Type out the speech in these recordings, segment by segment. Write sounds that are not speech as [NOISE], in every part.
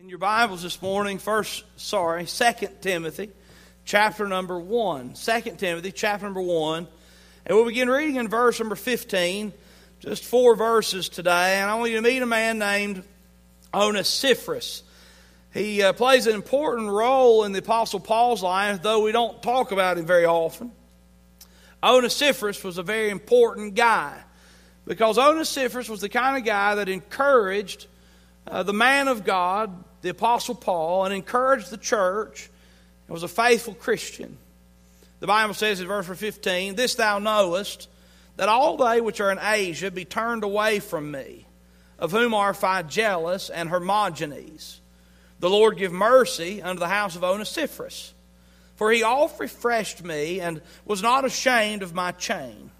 In your Bibles this morning, first, sorry, Second Timothy, chapter number 1. 2 Timothy, chapter number 1. And we'll begin reading in verse number 15, just four verses today. And I want you to meet a man named Onesiphorus. He uh, plays an important role in the Apostle Paul's life, though we don't talk about him very often. Onesiphorus was a very important guy because Onesiphorus was the kind of guy that encouraged uh, the man of God, the Apostle Paul, and encouraged the church and was a faithful Christian. The Bible says in verse 15, This thou knowest, that all they which are in Asia be turned away from me, of whom are Phygellus and Hermogenes. The Lord give mercy unto the house of Onesiphorus, for he oft refreshed me and was not ashamed of my chain.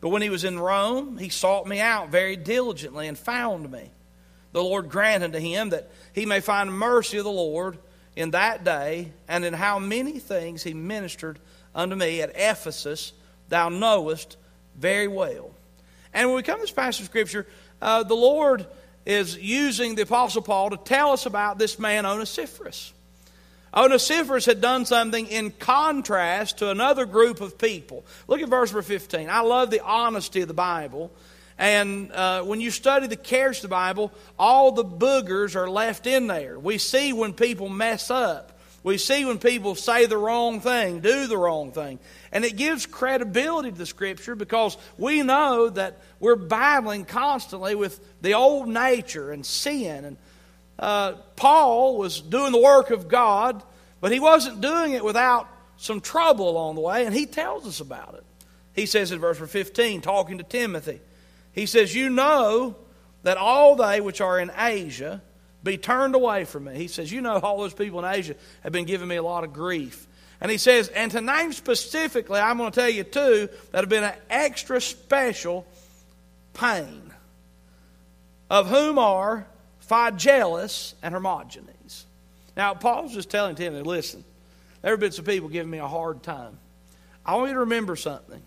But when he was in Rome, he sought me out very diligently and found me. The Lord grant unto him that he may find mercy of the Lord in that day, and in how many things he ministered unto me at Ephesus, thou knowest very well. And when we come to this passage of Scripture, uh, the Lord is using the Apostle Paul to tell us about this man, Onesiphorus. Onesiphorus had done something in contrast to another group of people. Look at verse number 15. I love the honesty of the Bible. And uh, when you study the characters of the Bible, all the boogers are left in there. We see when people mess up. We see when people say the wrong thing, do the wrong thing. And it gives credibility to the Scripture because we know that we're battling constantly with the old nature and sin. And uh, Paul was doing the work of God, but he wasn't doing it without some trouble along the way, and he tells us about it. He says in verse 15, talking to Timothy, he says, You know that all they which are in Asia be turned away from me. He says, You know, all those people in Asia have been giving me a lot of grief. And he says, And to name specifically, I'm going to tell you two that have been an extra special pain, of whom are Phygellus and Hermogenes. Now, Paul's just telling Timothy, listen, there have been some people giving me a hard time. I want you to remember something.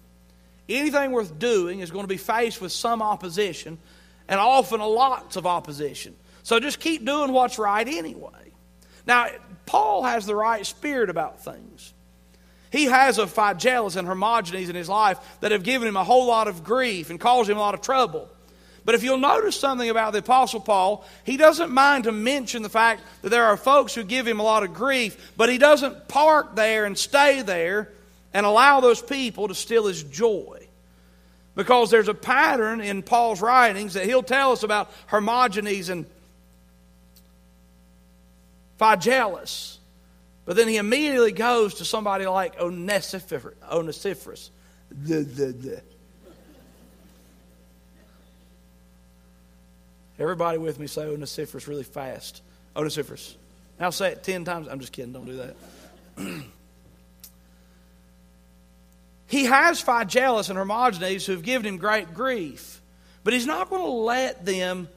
Anything worth doing is going to be faced with some opposition, and often a lots of opposition. So just keep doing what's right anyway. Now, Paul has the right spirit about things. He has a Phygellus and Hermogenes in his life that have given him a whole lot of grief and caused him a lot of trouble. But if you'll notice something about the Apostle Paul, he doesn't mind to mention the fact that there are folks who give him a lot of grief, but he doesn't park there and stay there and allow those people to steal his joy. Because there's a pattern in Paul's writings that he'll tell us about Hermogenes and Phygellus. But then he immediately goes to somebody like Onesiphorus. Onesiphorus. The, the, the. Everybody with me say Onesiphorus really fast. Onesiphorus. Now say it ten times. I'm just kidding. Don't do that. [CLEARS THROAT] he has Phygellus and Hermogenes who've given him great grief, but he's not going to let them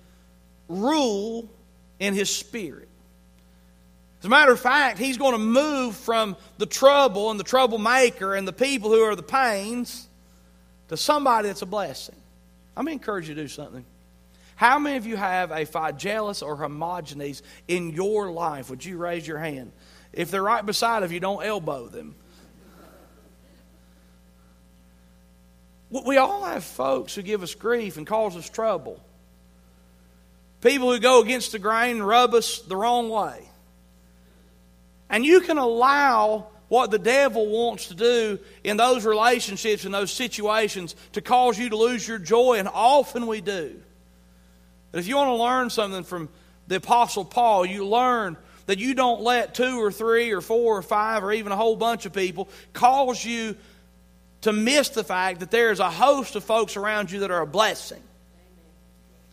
rule in his spirit. As a matter of fact, he's going to move from the trouble and the troublemaker and the people who are the pains to somebody that's a blessing. I'm going to encourage you to do something. How many of you have a Phygellus or Hermogenes in your life? Would you raise your hand? If they're right beside of you, don't elbow them. We all have folks who give us grief and cause us trouble. People who go against the grain and rub us the wrong way. And you can allow what the devil wants to do in those relationships, and those situations, to cause you to lose your joy, and often we do. But if you want to learn something from the Apostle Paul, you learn that you don't let two or three or four or five or even a whole bunch of people cause you to miss the fact that there's a host of folks around you that are a blessing.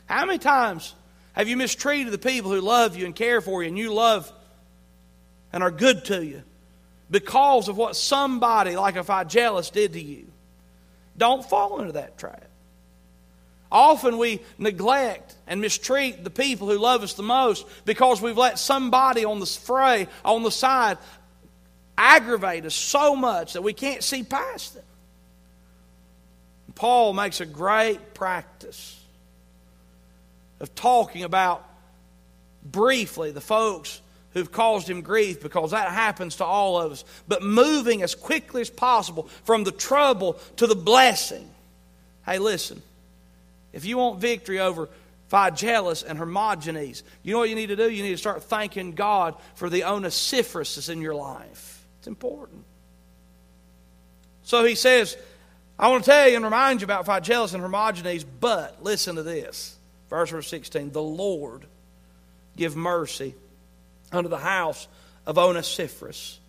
How many times have you mistreated the people who love you and care for you and you love and are good to you because of what somebody like a Phygellus did to you? Don't fall into that trap. Often we neglect and mistreat the people who love us the most because we've let somebody on the fray, on the side, aggravate us so much that we can't see past them. Paul makes a great practice of talking about briefly the folks who've caused him grief because that happens to all of us, but moving as quickly as possible from the trouble to the blessing. Hey, listen, if you want victory over Phygellus and Hermogenes, you know what you need to do? You need to start thanking God for the Onesiphorus in your life. It's important. So he says, I want to tell you and remind you about Phygellus and Hermogenes, but listen to this. Verse 16 The Lord give mercy unto the house of Onesiphorus,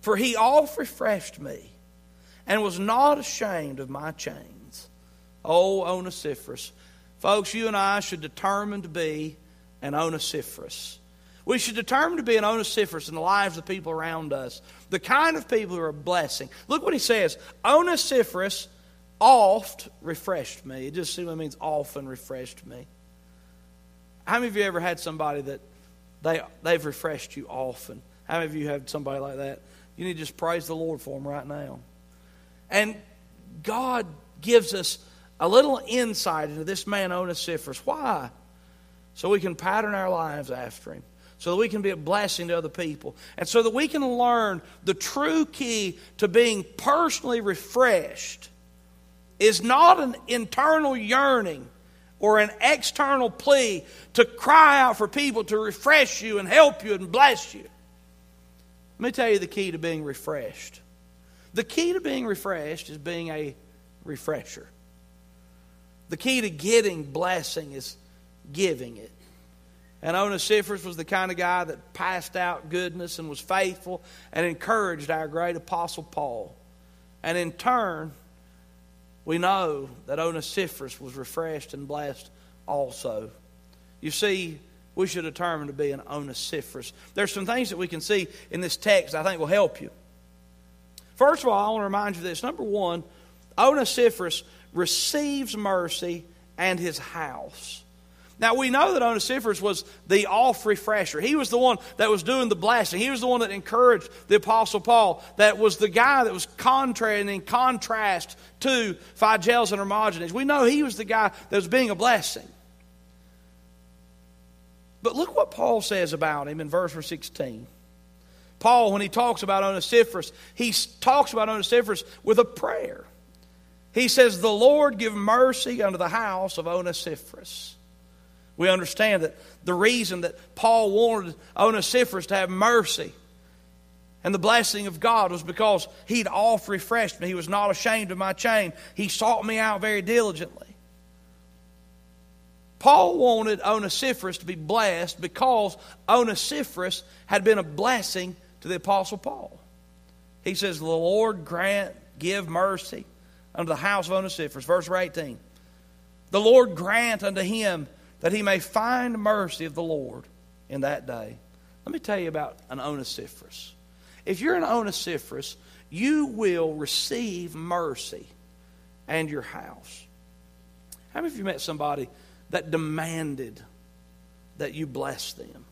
for he oft refreshed me and was not ashamed of my chains. Oh, Onesiphorus. Folks, you and I should determine to be an Onesiphorus. We should determine to be an Onesiphorus in the lives of the people around us, the kind of people who are a blessing. Look what he says Onesiphorus oft refreshed me. It just simply means often refreshed me. How many of you ever had somebody that they, they've refreshed you often? How many of you have somebody like that? You need to just praise the Lord for them right now. And God gives us a little insight into this man Onesiphorus. Why? So we can pattern our lives after him. So that we can be a blessing to other people. And so that we can learn the true key to being personally refreshed is not an internal yearning or an external plea to cry out for people to refresh you and help you and bless you. Let me tell you the key to being refreshed. The key to being refreshed is being a refresher. The key to getting blessing is giving it. And Onesiphorus was the kind of guy that passed out goodness and was faithful and encouraged our great apostle Paul. And in turn, we know that Onesiphorus was refreshed and blessed also. You see, we should determine to be an Onesiphorus. There's some things that we can see in this text I think will help you. First of all, I want to remind you of this. Number one, Onesiphorus receives mercy and his house. Now, we know that Onesiphorus was the off refresher. He was the one that was doing the blessing. He was the one that encouraged the Apostle Paul. That was the guy that was contrary and in contrast to Phygellus and Hermogenes. We know he was the guy that was being a blessing. But look what Paul says about him in verse 16. Paul, when he talks about Onesiphorus, he talks about Onesiphorus with a prayer. He says, The Lord give mercy unto the house of Onesiphorus we understand that the reason that Paul wanted Onesiphorus to have mercy and the blessing of God was because he'd oft refreshed me. He was not ashamed of my chain. He sought me out very diligently. Paul wanted Onesiphorus to be blessed because Onesiphorus had been a blessing to the Apostle Paul. He says, The Lord grant, give mercy unto the house of Onesiphorus. Verse 18. The Lord grant unto him that he may find mercy of the Lord in that day. Let me tell you about an Onesiphorus. If you're an Onesiphorus, you will receive mercy and your house. How many of you met somebody that demanded that you bless them?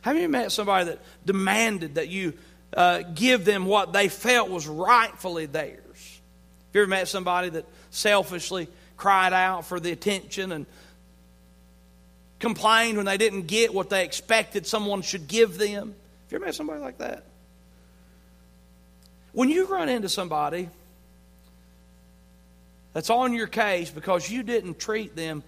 How many of you met somebody that demanded that you uh, give them what they felt was rightfully theirs? Have you ever met somebody that selfishly cried out for the attention and complained when they didn't get what they expected someone should give them. Have you ever met somebody like that? When you run into somebody that's on your case because you didn't treat them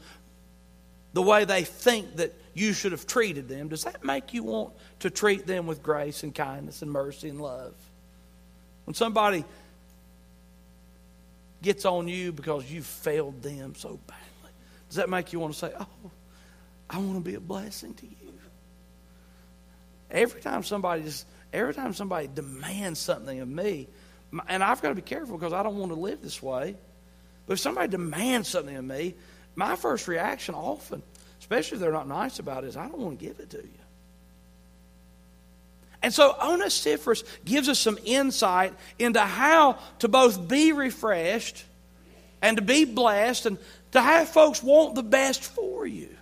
the way they think that you should have treated them, does that make you want to treat them with grace and kindness and mercy and love? When somebody gets on you because you failed them so badly, does that make you want to say, oh, I want to be a blessing to you. Every time somebody just, every time somebody demands something of me, and I've got to be careful because I don't want to live this way. But if somebody demands something of me, my first reaction often, especially if they're not nice about it, is I don't want to give it to you. And so Onesiphorus gives us some insight into how to both be refreshed and to be blessed and to have folks want the best for you.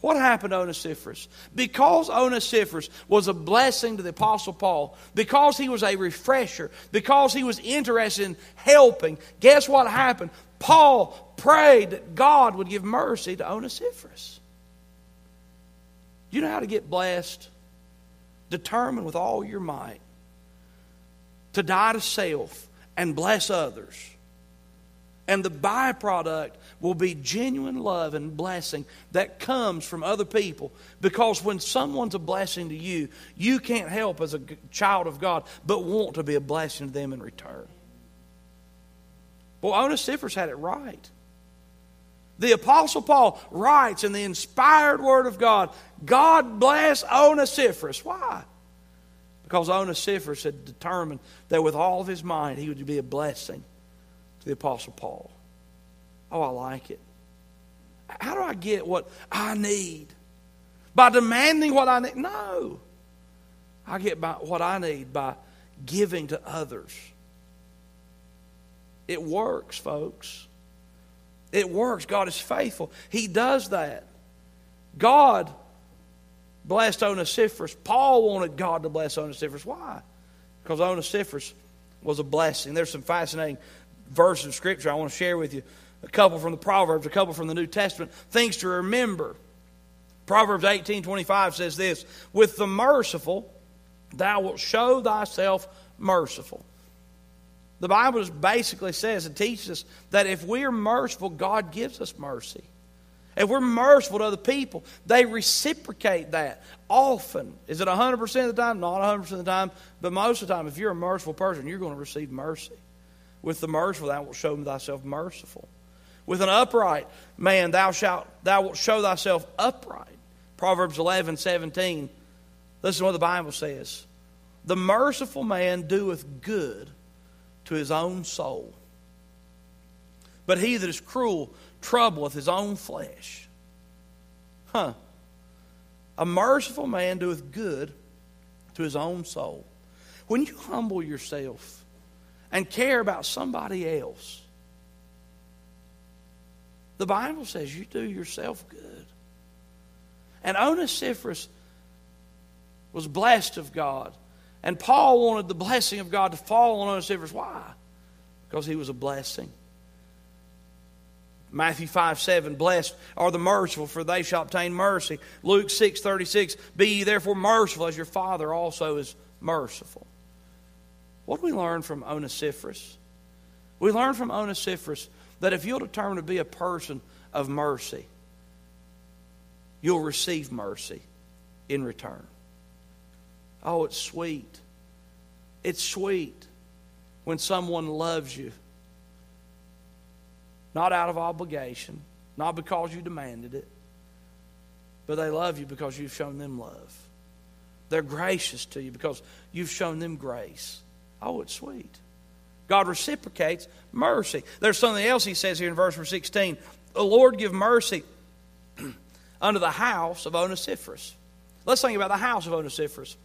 What happened to Onesiphorus? Because Onesiphorus was a blessing to the Apostle Paul, because he was a refresher, because he was interested in helping, guess what happened? Paul prayed that God would give mercy to Onesiphorus. Do you know how to get blessed? Determine with all your might to die to self and bless others. And the byproduct will be genuine love and blessing that comes from other people. Because when someone's a blessing to you, you can't help as a child of God but want to be a blessing to them in return. Well, Onesiphorus had it right. The Apostle Paul writes in the inspired Word of God God bless Onesiphorus. Why? Because Onesiphorus had determined that with all of his mind he would be a blessing to the Apostle Paul. Oh, I like it. How do I get what I need? By demanding what I need? No. I get by what I need by giving to others. It works, folks. It works. God is faithful. He does that. God blessed Onesiphorus. Paul wanted God to bless Onesiphorus. Why? Because Onesiphorus was a blessing. There's some fascinating verses of Scripture I want to share with you. A couple from the Proverbs, a couple from the New Testament. Things to remember. Proverbs 18 25 says this With the merciful, thou wilt show thyself merciful. The Bible basically says and teaches us that if we are merciful, God gives us mercy. If we're merciful to other people, they reciprocate that often. Is it 100% of the time? Not 100% of the time, but most of the time, if you're a merciful person, you're going to receive mercy. With the merciful, thou wilt show thyself merciful. With an upright man, thou shalt thou wilt show thyself upright. Proverbs 11, 17. Listen to what the Bible says. The merciful man doeth good to his own soul. But he that is cruel troubleth his own flesh. Huh. A merciful man doeth good to his own soul. When you humble yourself and care about somebody else, the Bible says you do yourself good. And Onesiphorus was blessed of God and Paul wanted the blessing of God to fall on Onesiphorus. Why? Because he was a blessing. Matthew 5 7, blessed are the merciful, for they shall obtain mercy. Luke 6 36, be ye therefore merciful as your Father also is merciful. What do we learn from Onesiphorus? We learn from Onesiphorus that if you'll determine to be a person of mercy, you'll receive mercy in return. Oh, it's sweet. It's sweet when someone loves you. Not out of obligation, not because you demanded it, but they love you because you've shown them love. They're gracious to you because you've shown them grace. Oh, it's sweet. God reciprocates mercy. There's something else he says here in verse 16. The Lord give mercy [CLEARS THROAT] unto the house of Onesiphorus. Let's think about the house of Onesiphorus.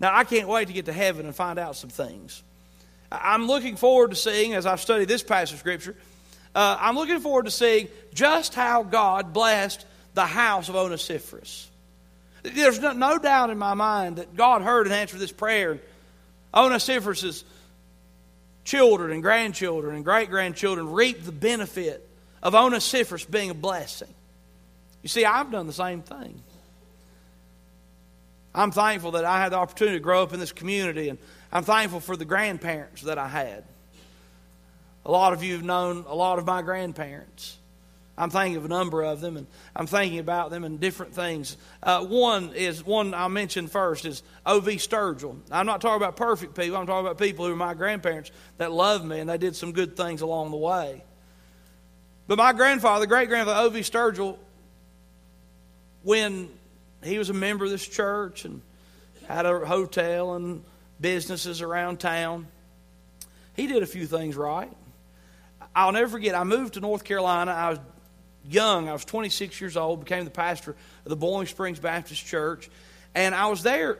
Now, I can't wait to get to heaven and find out some things. I'm looking forward to seeing, as I've studied this passage of Scripture, uh, I'm looking forward to seeing just how God blessed the house of Onesiphorus. There's no, no doubt in my mind that God heard and answered this prayer. Onesiphorus' children and grandchildren and great grandchildren reap the benefit of Onesiphorus being a blessing. You see, I've done the same thing. I'm thankful that I had the opportunity to grow up in this community, and I'm thankful for the grandparents that I had. A lot of you have known a lot of my grandparents. I'm thinking of a number of them, and I'm thinking about them and different things. Uh, one is one I mentioned first is O.V. Sturgill. I'm not talking about perfect people. I'm talking about people who are my grandparents that loved me and they did some good things along the way. But my grandfather, great grandfather O.V. Sturgill, when he was a member of this church and had a hotel and businesses around town. He did a few things right. I'll never forget, I moved to North Carolina. I was young, I was 26 years old, became the pastor of the Boiling Springs Baptist Church. And I was there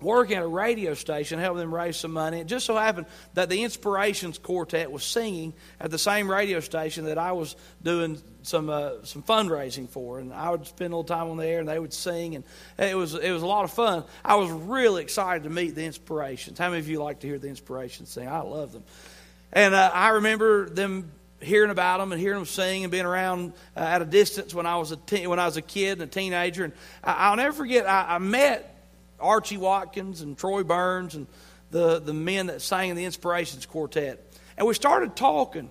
working at a radio station, helping them raise some money. It just so happened that the Inspirations Quartet was singing at the same radio station that I was doing some uh, some fundraising for, and I would spend a little time on there, and they would sing, and it was it was a lot of fun. I was really excited to meet the Inspirations. How many of you like to hear the Inspirations sing? I love them, and uh, I remember them hearing about them and hearing them sing and being around uh, at a distance when I was a teen, when I was a kid and a teenager. And I, will never forget. I, I, met Archie Watkins and Troy Burns and the the men that sang in the Inspirations Quartet, and we started talking.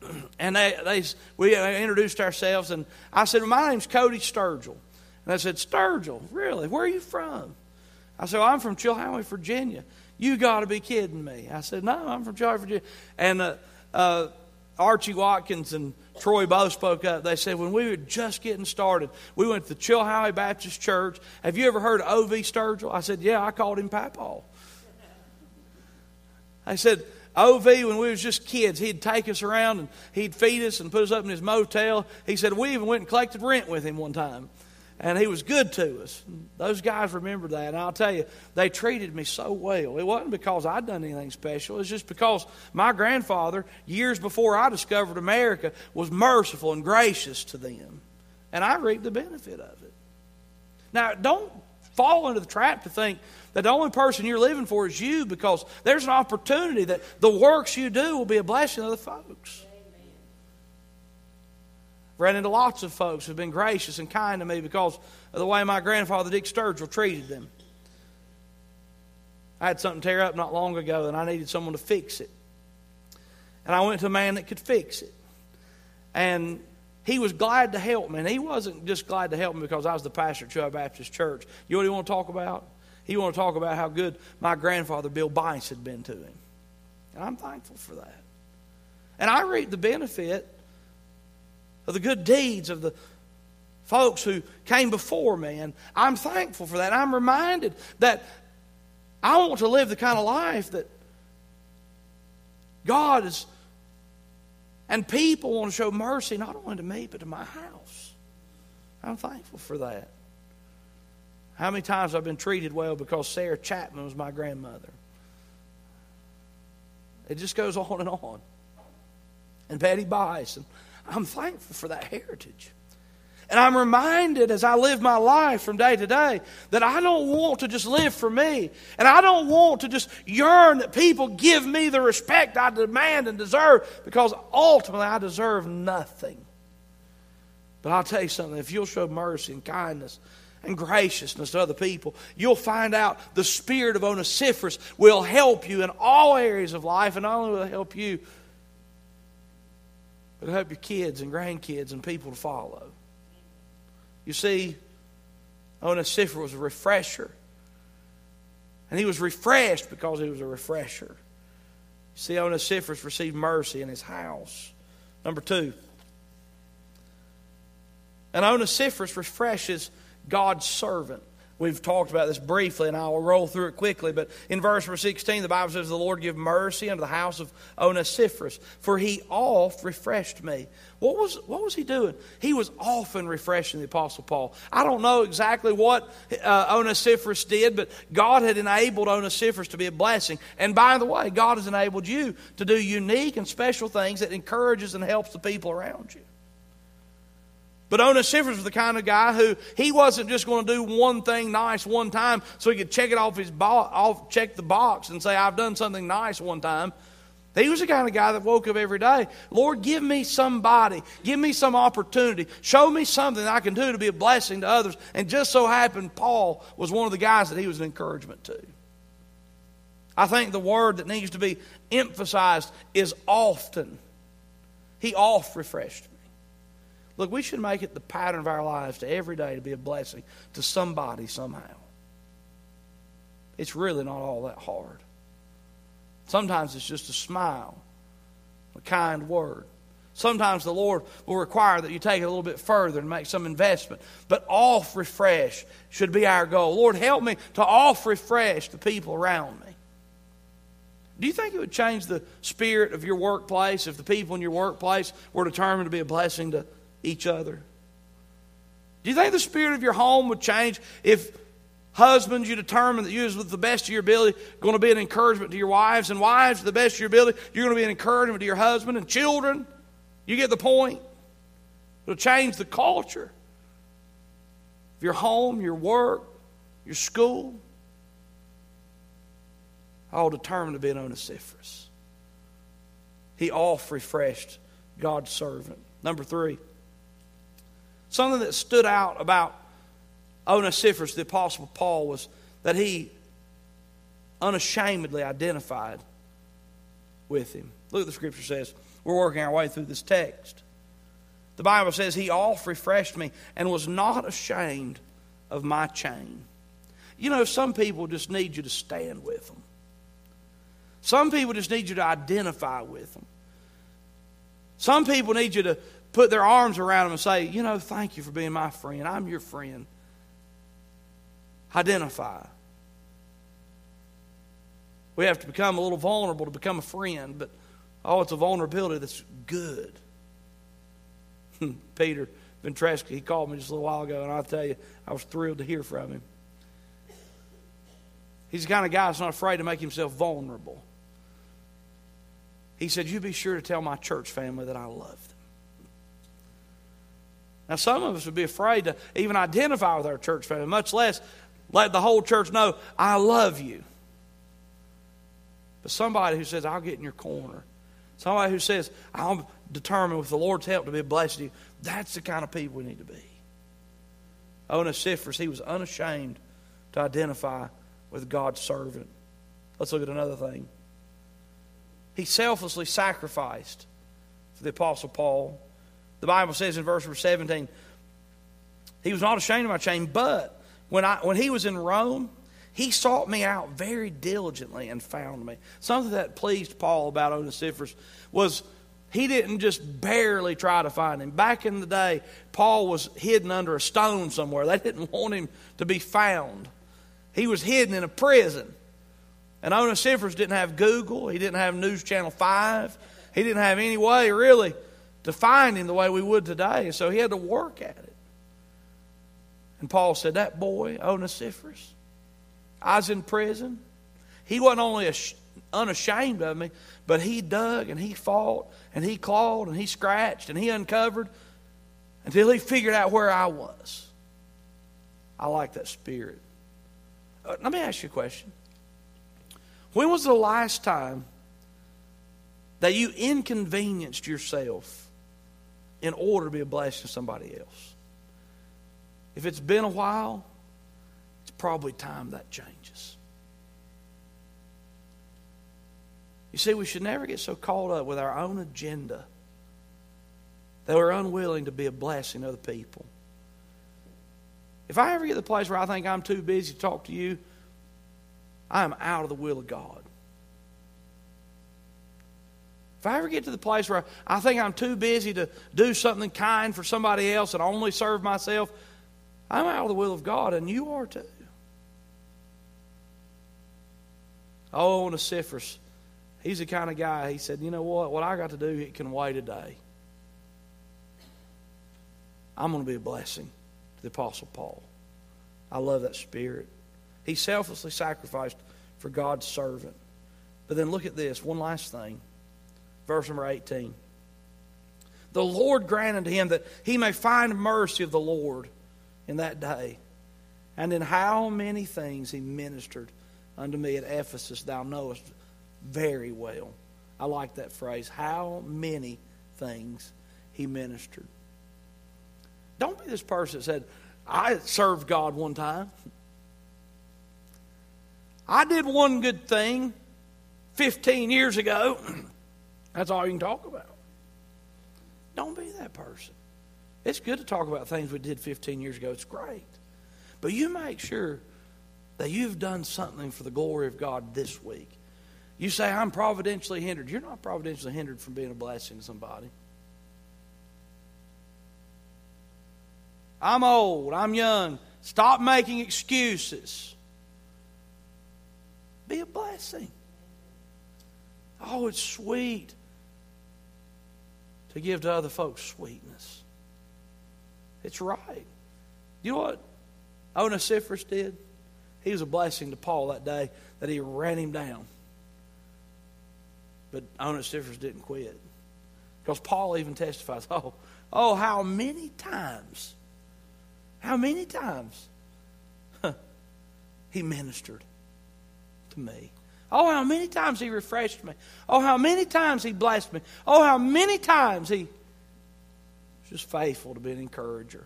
[CLEARS THROAT] And they, they we introduced ourselves, and I said, well, "My name's Cody Sturgill." And I said, "Sturgill, really? Where are you from?" I said, well, "I'm from Chilhowie, Virginia." You got to be kidding me. I said, No, I'm from Chilhowie, Virginia. And uh, uh, Archie Watkins and Troy both spoke up. They said, when we were just getting started, we went to the Chilhowie Baptist Church. Have you ever heard of O.V. Sturgill? I said, yeah, I called him Papaw. I said, O.V., when we was just kids, he'd take us around and he'd feed us and put us up in his motel. He said, we even went and collected rent with him one time and he was good to us. Those guys remember that. And I'll tell you, they treated me so well. It wasn't because I'd done anything special, it's just because my grandfather, years before I discovered America, was merciful and gracious to them. And I reaped the benefit of it. Now, don't fall into the trap to think that the only person you're living for is you because there's an opportunity that the works you do will be a blessing to the folks ran into lots of folks who've been gracious and kind to me because of the way my grandfather Dick Sturgill treated them. I had something tear up not long ago and I needed someone to fix it. And I went to a man that could fix it. And he was glad to help me. And he wasn't just glad to help me because I was the pastor at Chilhowie Baptist Church. You know what he want to talk about? He want to talk about how good my grandfather Bill Bice had been to him. And I'm thankful for that. And I reap the benefit of the good deeds of the folks who came before me. And I'm thankful for that. I'm reminded that I want to live the kind of life that God is, and people want to show mercy not only to me, but to my house. I'm thankful for that. How many times I've been treated well because Sarah Chapman was my grandmother? It just goes [LAUGHS] on and on. And Patty Bice and I'm thankful for that heritage. And I'm reminded as I live my life from day to day that I don't want to just live for me. And I don't want to just yearn that people give me the respect I demand and deserve because ultimately I deserve nothing. But I'll tell you something if you'll show mercy and kindness and graciousness to other people, you'll find out the spirit of Onesiphorus will help you in all areas of life, and not only will it help you, but help your kids and grandkids and people to follow. You see, oh, Onesiphorus was a refresher. And he was refreshed because he was a refresher. You see, oh, Onesiphorus received mercy in his house. Number two, and oh, Onesiphorus refreshes God's servant. We've talked about this briefly, and I will roll through it quickly. But in verse number 16, the Bible says, The Lord give mercy unto the house of Onesiphorus, for he oft refreshed me. What was, what was he doing? He was often refreshing the Apostle Paul. I don't know exactly what uh, Onesiphorus did, but God had enabled Onesiphorus to be a blessing. And by the way, God has enabled you to do unique and special things that encourages and helps the people around you. But Onesiphorus was the kind of guy who he wasn't just going to do one thing nice one time so he could check it off his bo- off, check the box and say, I've done something nice one time. He was the kind of guy that woke up every day. Lord, give me somebody. Give me some opportunity. Show me something I can do to be a blessing to others. And just so happened, Paul was one of the guys that he was an encouragement to. I think the word that needs to be emphasized is often. He oft refreshed me. Look, we should make it the pattern of our lives to every day to be a blessing to somebody somehow. It's really not all that hard. Sometimes it's just a smile, a kind word. Sometimes the Lord will require that you take it a little bit further and make some investment. But off refresh should be our goal. Lord, help me to off refresh the people around me. Do you think it would change the spirit of your workplace if the people in your workplace were determined to be a blessing to each other? Do you think the spirit of your home would change if husbands you determine that you, with the best of your ability, going to be an encouragement to your wives, and wives, the best of your ability, you're going to be an encouragement to your husband and children? You get the point? It'll change the culture of your home, your work, your school. All determined to be an Onesiphorus. He oft refreshed God's servant. Number three, something that stood out about Onesiphorus, the Apostle Paul, was that he unashamedly identified with him. Look the scripture says. We're working our way through this text. The Bible says, He oft refreshed me and was not ashamed of my chain. You know, some people just need you to stand with them. Some people just need you to identify with them. Some people need you to put their arms around them and say, You know, thank you for being my friend. I'm your friend. Identify. We have to become a little vulnerable to become a friend, but oh, it's a vulnerability that's good. [LAUGHS] Peter Ventresca, he called me just a little while ago, and I'll tell you, I was thrilled to hear from him. He's the kind of guy that's not afraid to make himself vulnerable. He said, You be sure to tell my church family that I love them. Now, some of us would be afraid to even identify with our church family, much less let the whole church know, I love you. But somebody who says, I'll get in your corner, somebody who says, I'm determined with the Lord's help to be a blessing to you, that's the kind of people we need to be. Oh, Onesiphorus, he was unashamed to identify with God's servant. Let's look at another thing. He selflessly sacrificed for the Apostle Paul. The Bible says in verse 17, he was not ashamed of my chain, but when, I, when he was in Rome, he sought me out very diligently and found me. Something that pleased Paul about Onesiphorus was he didn't just barely try to find him. Back in the day, Paul was hidden under a stone somewhere. They didn't want him to be found. He was hidden in a prison. And Onesiphorus didn't have Google. He didn't have News Channel 5. He didn't have any way, really, to find him the way we would today. So he had to work at it. And Paul said, That boy, Onesiphorus, I was in prison. He wasn't only unashamed of me, but he dug and he fought and he clawed and he scratched and he uncovered until he figured out where I was. I like that spirit. Uh, let me ask you a question. When was the last time that you inconvenienced yourself in order to be a blessing to somebody else? If it's been a while, it's probably time that changes. You see, we should never get so caught up with our own agenda that we're unwilling to be a blessing to other people. If I ever get to the place where I think I'm too busy to talk to you, I am out of the will of God. If I ever get to the place where I think I'm too busy to do something kind for somebody else and only serve myself, I'm out of the will of God, and you are too. Oh, Onesiphorus He's the kind of guy, he said, you know what? What I got to do, it can wait a day. I'm going to be a blessing to the Apostle Paul. I love that spirit. He selflessly sacrificed for God's servant. But then look at this one last thing. Verse number 18. The Lord granted him that he may find mercy of the Lord in that day. And in how many things he ministered unto me at Ephesus, thou knowest very well. I like that phrase. How many things he ministered. Don't be this person that said, I served God one time. I did one good thing 15 years ago. [CLEARS THROAT] That's all you can talk about. Don't be that person. It's good to talk about things we did 15 years ago. It's great. But you make sure that you've done something for the glory of God this week. You say, I'm providentially hindered. You're not providentially hindered from being a blessing to somebody. I'm old. I'm young. Stop making excuses. Be a blessing. Oh, it's sweet to give to other folks sweetness. It's right. You know what Onesiphorus did? He was a blessing to Paul that day that he ran him down. But Onesiphorus didn't quit. Because Paul even testifies, [LAUGHS] oh, oh, how many times, how many times huh, [LAUGHS] he ministered to me. Oh, how many times he refreshed me. Oh, how many times he blessed me. Oh, how many times he was just faithful to be an encourager.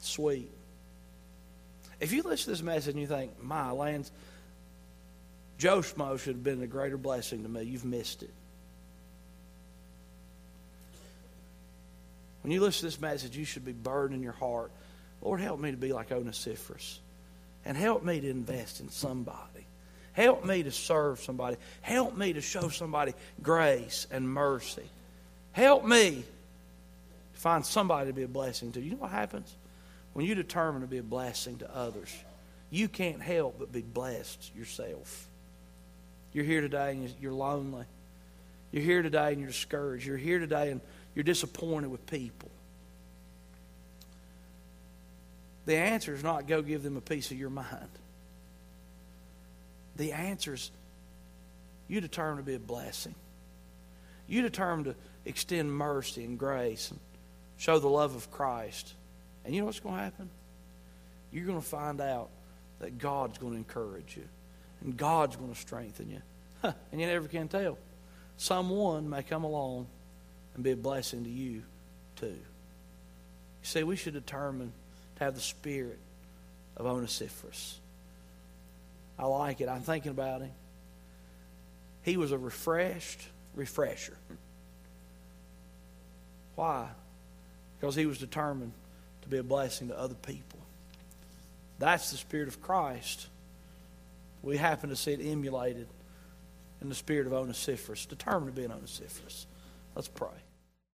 Sweet. If you listen to this message and you think, my lands, Joe Schmo should have been a greater blessing to me, you've missed it. When you listen to this message, you should be burdened in your heart. Lord, help me to be like Onesiphorus. And help me to invest in somebody. Help me to serve somebody. Help me to show somebody grace and mercy. Help me to find somebody to be a blessing to. You know what happens? When you determine to be a blessing to others, you can't help but be blessed yourself. You're here today and you're lonely. You're here today and you're discouraged. You're here today and you're disappointed with people. The answer is not go give them a piece of your mind. The answers, you determine to be a blessing. You determine to extend mercy and grace and show the love of Christ. And you know what's going to happen? You're going to find out that God's going to encourage you and God's going to strengthen you. and you never can tell. Someone may come along and be a blessing to you, too. You see, we should determine to have the spirit of Onesiphorus. I like it. I'm thinking about him. He was a refreshed refresher. Why? Because he was determined to be a blessing to other people. That's the Spirit of Christ. We happen to see it emulated in the spirit of Onesiphorus, determined to be an Onesiphorus. Let's pray.